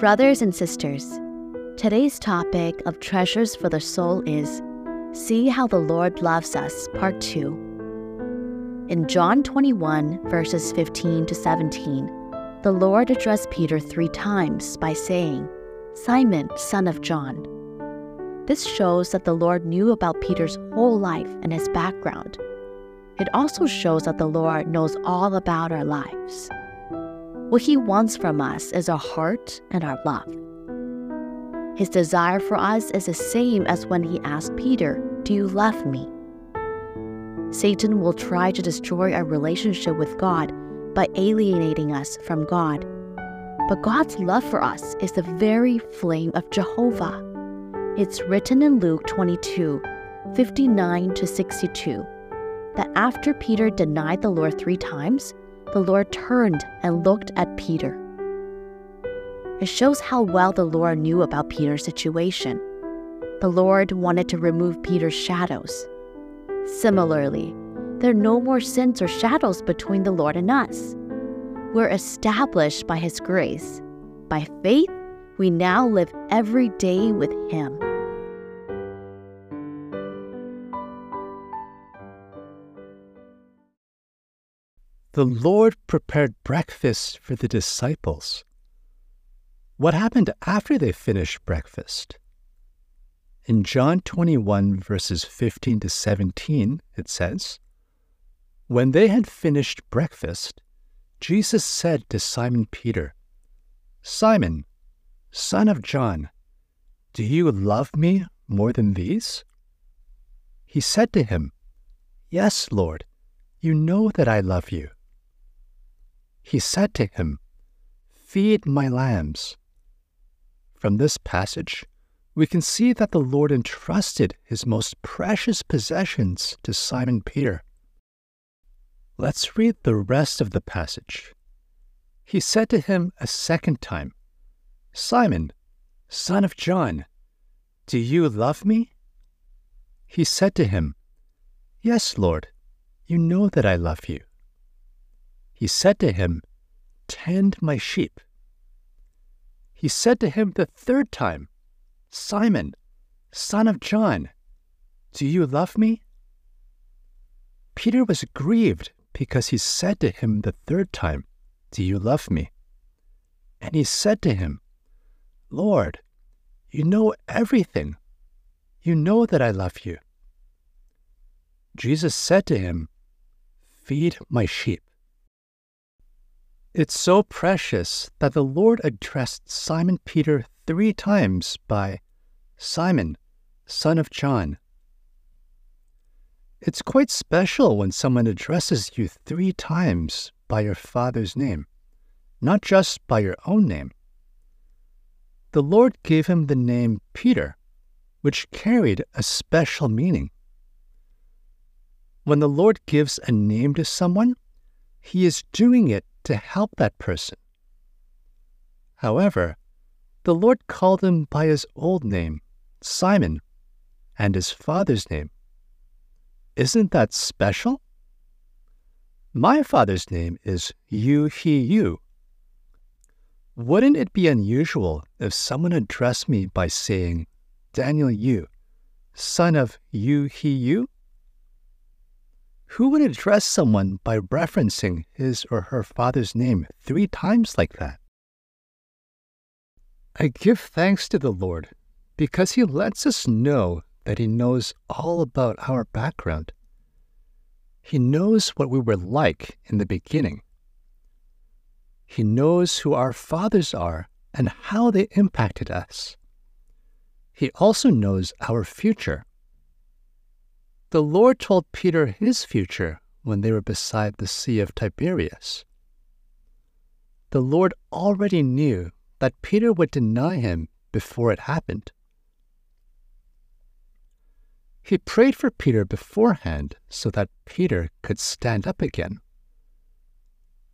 Brothers and sisters, today's topic of Treasures for the Soul is See How the Lord Loves Us, Part 2. In John 21, verses 15 to 17, the Lord addressed Peter three times by saying, Simon, son of John. This shows that the Lord knew about Peter's whole life and his background. It also shows that the Lord knows all about our lives. What he wants from us is our heart and our love. His desire for us is the same as when he asked Peter, Do you love me? Satan will try to destroy our relationship with God by alienating us from God. But God's love for us is the very flame of Jehovah. It's written in Luke 22 59 to 62 that after Peter denied the Lord three times, the Lord turned and looked at Peter. It shows how well the Lord knew about Peter's situation. The Lord wanted to remove Peter's shadows. Similarly, there are no more sins or shadows between the Lord and us. We're established by His grace. By faith, we now live every day with Him. The Lord prepared breakfast for the disciples. What happened after they finished breakfast? In John 21, verses 15 to 17, it says, When they had finished breakfast, Jesus said to Simon Peter, Simon, son of John, do you love me more than these? He said to him, Yes, Lord, you know that I love you. He said to him, Feed my lambs. From this passage, we can see that the Lord entrusted his most precious possessions to Simon Peter. Let's read the rest of the passage. He said to him a second time, Simon, son of John, do you love me? He said to him, Yes, Lord, you know that I love you. He said to him, Tend my sheep. He said to him the third time, Simon, son of John, do you love me? Peter was grieved because he said to him the third time, Do you love me? And he said to him, Lord, you know everything. You know that I love you. Jesus said to him, Feed my sheep. It's so precious that the Lord addressed Simon Peter three times by Simon, son of John. It's quite special when someone addresses you three times by your Father's name, not just by your own name. The Lord gave him the name Peter, which carried a special meaning. When the Lord gives a name to someone, he is doing it to help that person. However, the Lord called him by his old name, Simon, and his father's name. Isn't that special? My father's name is Yu He Yu. Wouldn't it be unusual if someone addressed me by saying, Daniel Yu, son of Yu He Yu? Who would address someone by referencing his or her father's name three times like that? I give thanks to the Lord because He lets us know that He knows all about our background. He knows what we were like in the beginning. He knows who our fathers are and how they impacted us. He also knows our future the Lord told Peter his future when they were beside the Sea of Tiberias. The Lord already knew that Peter would deny him before it happened. He prayed for Peter beforehand so that Peter could stand up again.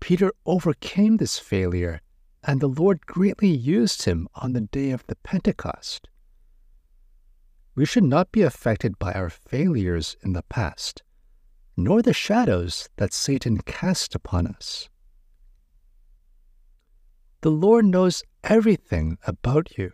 Peter overcame this failure, and the Lord greatly used him on the day of the Pentecost. We should not be affected by our failures in the past. nor the shadows that Satan casts upon us. The Lord knows everything about you.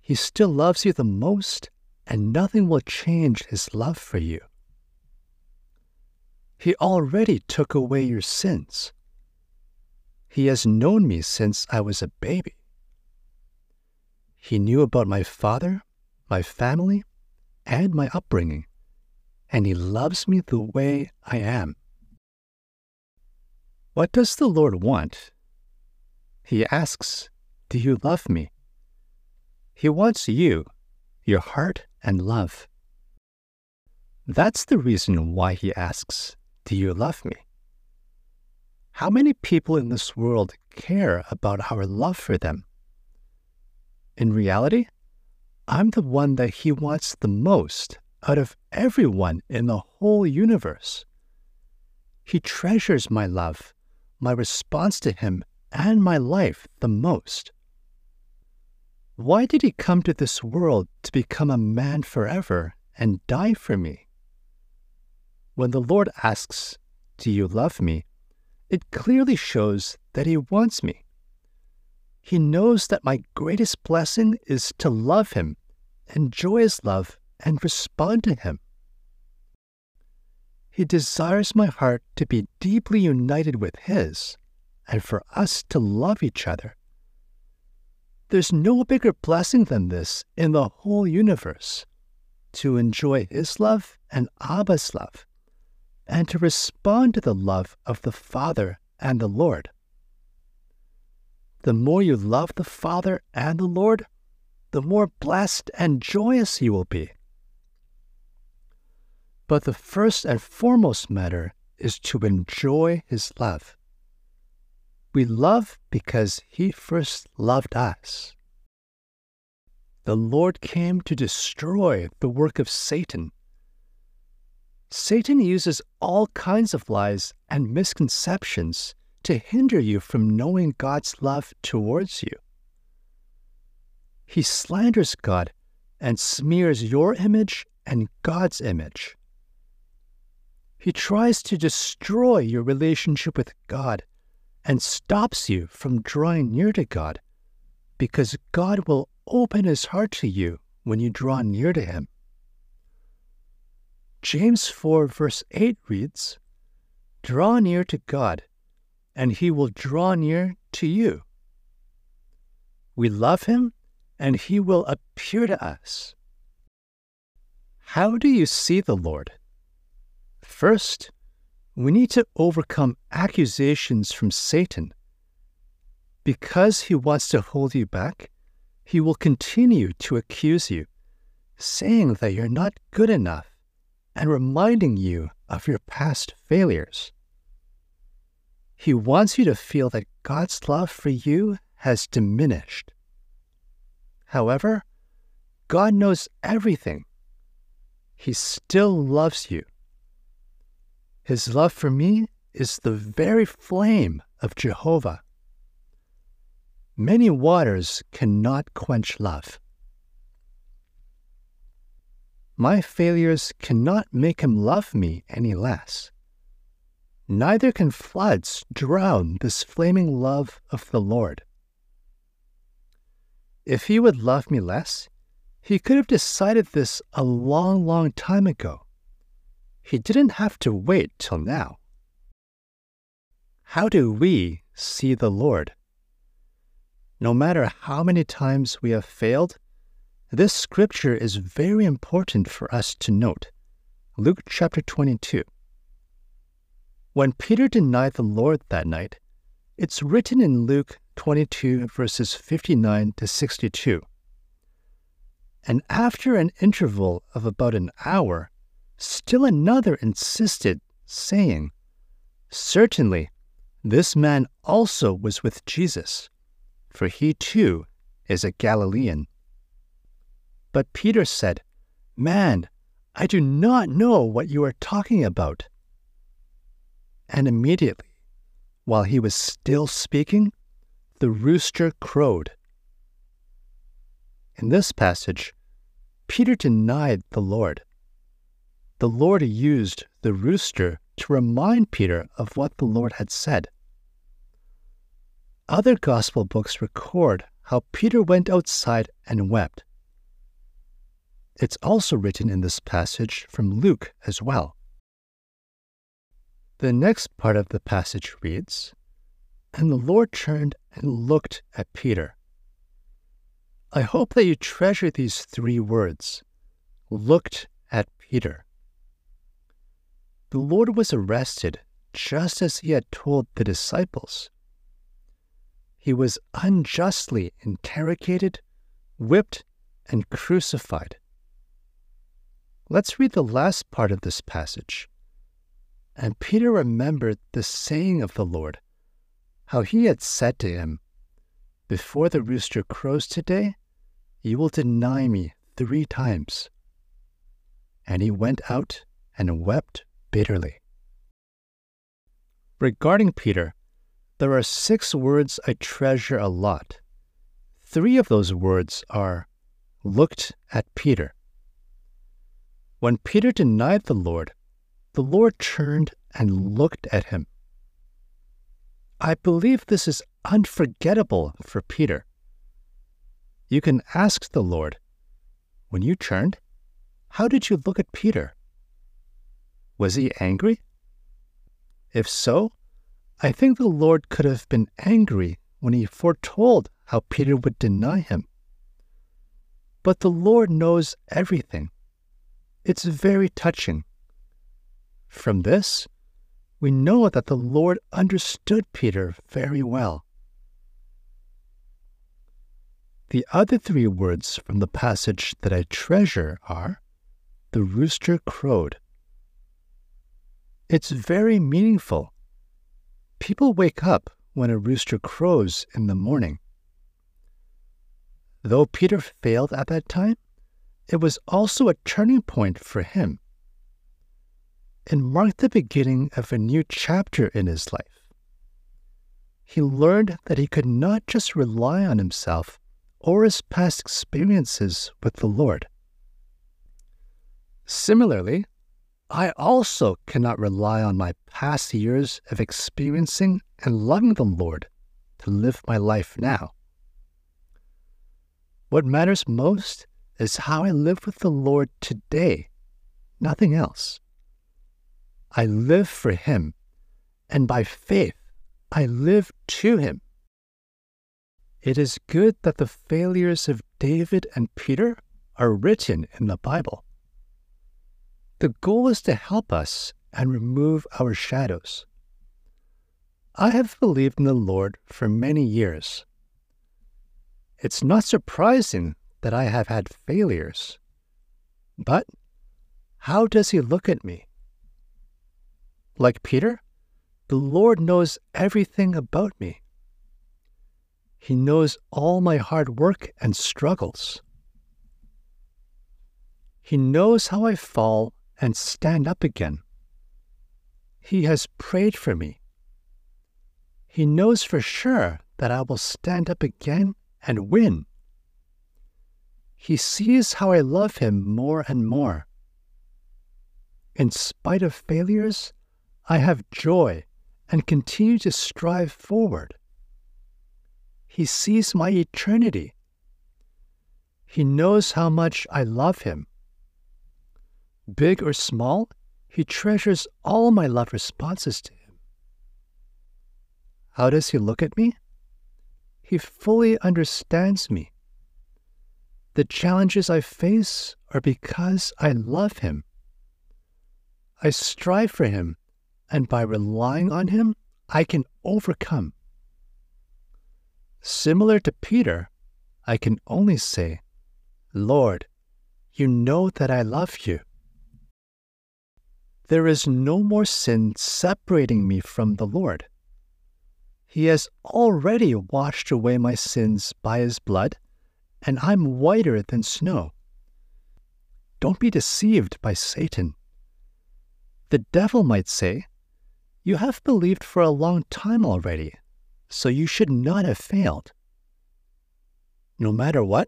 He still loves you the most, and nothing will change his love for you. He already took away your sins. He has known me since I was a baby. He knew about my father, my family, and my upbringing, and He loves me the way I am. What does the Lord want? He asks, Do you love me? He wants you, your heart and love. That's the reason why He asks, Do you love me? How many people in this world care about our love for them? In reality, I'm the one that he wants the most out of everyone in the whole universe. He treasures my love, my response to him, and my life the most. Why did he come to this world to become a man forever and die for me? When the Lord asks, Do you love me? it clearly shows that he wants me. He knows that my greatest blessing is to love Him, enjoy His love, and respond to Him. He desires my heart to be deeply united with His and for us to love each other. There's no bigger blessing than this in the whole universe to enjoy His love and Abba's love, and to respond to the love of the Father and the Lord the more you love the Father and the Lord, the more blessed and joyous you will be. But the first and foremost matter is to enjoy His love. We love because He first loved us. The Lord came to destroy the work of Satan. Satan uses all kinds of lies and misconceptions to hinder you from knowing God's love towards you. He slanders God and smears your image and God's image. He tries to destroy your relationship with God and stops you from drawing near to God because God will open his heart to you when you draw near to him. James 4, verse 8 reads Draw near to God, and he will draw near to you. We love him, and he will appear to us. How do you see the Lord? First, we need to overcome accusations from Satan. Because he wants to hold you back, he will continue to accuse you, saying that you're not good enough and reminding you of your past failures. He wants you to feel that God's love for you has diminished. However, God knows everything. He still loves you. His love for me is the very flame of Jehovah. Many waters cannot quench love. My failures cannot make him love me any less neither can floods drown this flaming love of the Lord. If he would love me less, he could have decided this a long, long time ago. He didn't have to wait till now. How do we see the Lord? No matter how many times we have failed, this scripture is very important for us to note. Luke chapter 22. When Peter denied the Lord that night, it's written in Luke 22, verses 59 to 62. And after an interval of about an hour, still another insisted, saying, Certainly, this man also was with Jesus, for he too is a Galilean. But Peter said, Man, I do not know what you are talking about. And immediately, while he was still speaking, the rooster crowed. In this passage, Peter denied the Lord. the Lord used the rooster to remind Peter of what the Lord had said. Other gospel books record how Peter went outside and wept. It's also written in this passage from Luke as well. The next part of the passage reads And the Lord turned and looked at Peter. I hope that you treasure these three words looked at Peter. The Lord was arrested just as he had told the disciples. He was unjustly interrogated, whipped, and crucified. Let's read the last part of this passage. And Peter remembered the saying of the Lord, how he had said to him, Before the rooster crows today, you will deny me three times. And he went out and wept bitterly. Regarding Peter, there are six words I treasure a lot. Three of those words are looked at Peter. When Peter denied the Lord, the Lord turned and looked at him. I believe this is unforgettable for Peter. You can ask the Lord, when you turned, how did you look at Peter? Was he angry? If so, I think the Lord could have been angry when he foretold how Peter would deny him. But the Lord knows everything. It's very touching. From this, we know that the Lord understood Peter very well. The other three words from the passage that I treasure are the rooster crowed. It's very meaningful. People wake up when a rooster crows in the morning. Though Peter failed at that time, it was also a turning point for him. It marked the beginning of a new chapter in his life. He learned that he could not just rely on himself or his past experiences with the Lord. Similarly, I also cannot rely on my past years of experiencing and loving the Lord to live my life now. What matters most is how I live with the Lord today, nothing else. I live for Him, and by faith, I live to Him. It is good that the failures of David and Peter are written in the Bible. The goal is to help us and remove our shadows. I have believed in the Lord for many years. It's not surprising that I have had failures. But how does He look at me? Like Peter, the Lord knows everything about me. He knows all my hard work and struggles. He knows how I fall and stand up again. He has prayed for me. He knows for sure that I will stand up again and win. He sees how I love him more and more. In spite of failures, I have joy and continue to strive forward. He sees my eternity. He knows how much I love him. Big or small, he treasures all my love responses to him. How does he look at me? He fully understands me. The challenges I face are because I love him. I strive for him, and by relying on him, I can overcome. Similar to Peter, I can only say, Lord, you know that I love you. There is no more sin separating me from the Lord. He has already washed away my sins by his blood, and I'm whiter than snow. Don't be deceived by Satan. The devil might say, You have believed for a long time already, so you should not have failed. No matter what,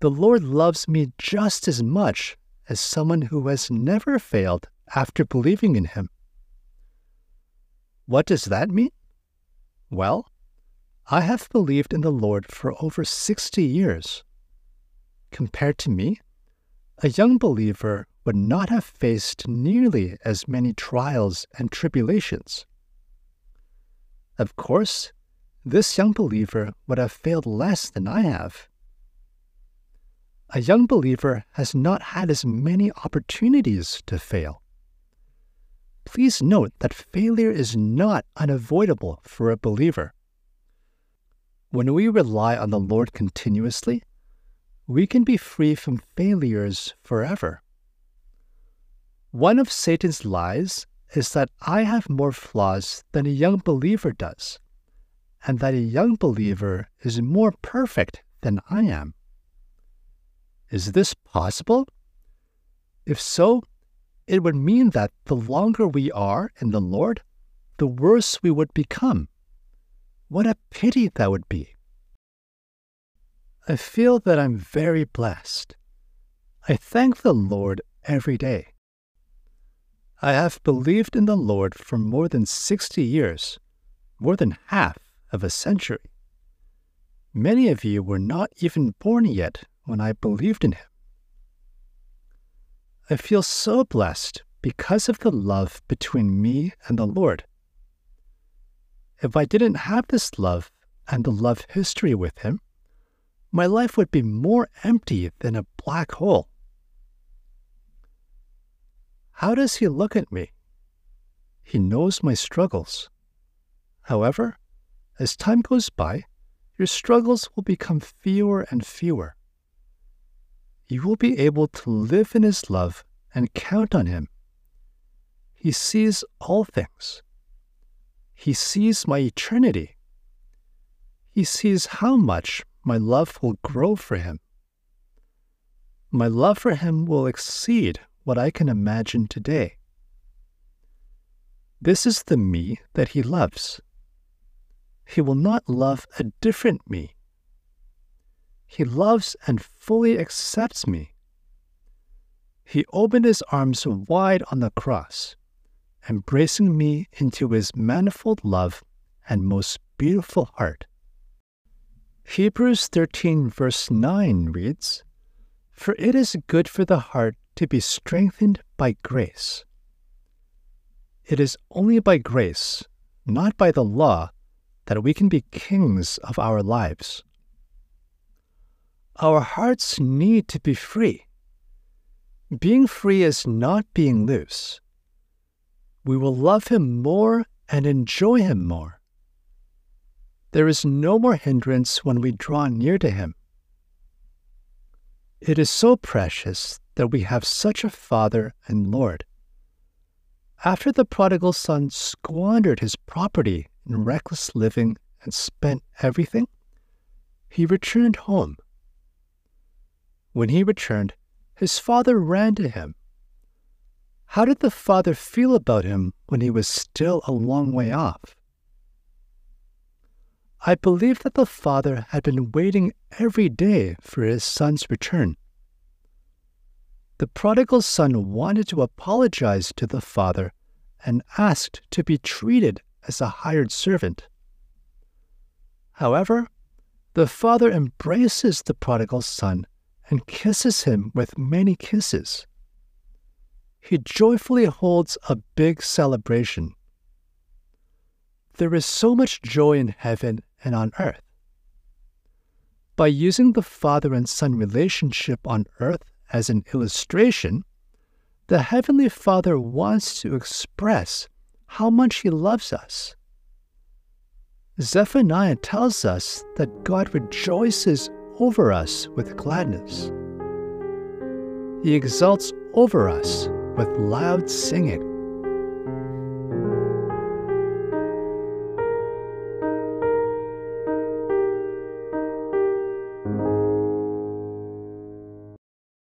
the Lord loves me just as much as someone who has never failed after believing in Him. What does that mean? Well, I have believed in the Lord for over 60 years. Compared to me, a young believer would not have faced nearly as many trials and tribulations. Of course, this young believer would have failed less than I have. A young believer has not had as many opportunities to fail. Please note that failure is not unavoidable for a believer. When we rely on the Lord continuously, we can be free from failures forever. One of Satan's lies is that I have more flaws than a young believer does, and that a young believer is more perfect than I am. Is this possible? If so, it would mean that the longer we are in the Lord, the worse we would become. What a pity that would be. I feel that I'm very blessed. I thank the Lord every day. I have believed in the Lord for more than 60 years, more than half of a century. Many of you were not even born yet when I believed in Him. I feel so blessed because of the love between me and the Lord. If I didn't have this love and the love history with Him, my life would be more empty than a black hole. How does he look at me? He knows my struggles. However, as time goes by, your struggles will become fewer and fewer. You will be able to live in His love and count on Him. He sees all things. He sees my eternity. He sees how much my love will grow for him. My love for him will exceed what I can imagine today. This is the me that he loves. He will not love a different me. He loves and fully accepts me. He opened his arms wide on the cross, embracing me into his manifold love and most beautiful heart. Hebrews 13, verse 9 reads, For it is good for the heart to be strengthened by grace. It is only by grace, not by the law, that we can be kings of our lives. Our hearts need to be free. Being free is not being loose. We will love Him more and enjoy Him more. There is no more hindrance when we draw near to Him. It is so precious that we have such a Father and Lord. After the prodigal son squandered his property in reckless living and spent everything, he returned home. When he returned, his father ran to him. How did the father feel about him when he was still a long way off? I believe that the father had been waiting every day for his son's return. The prodigal son wanted to apologize to the father and asked to be treated as a hired servant. However, the father embraces the prodigal son and kisses him with many kisses. He joyfully holds a big celebration. There is so much joy in heaven and on earth. By using the father and son relationship on earth as an illustration, the Heavenly Father wants to express how much He loves us. Zephaniah tells us that God rejoices over us with gladness. He exults over us with loud singing.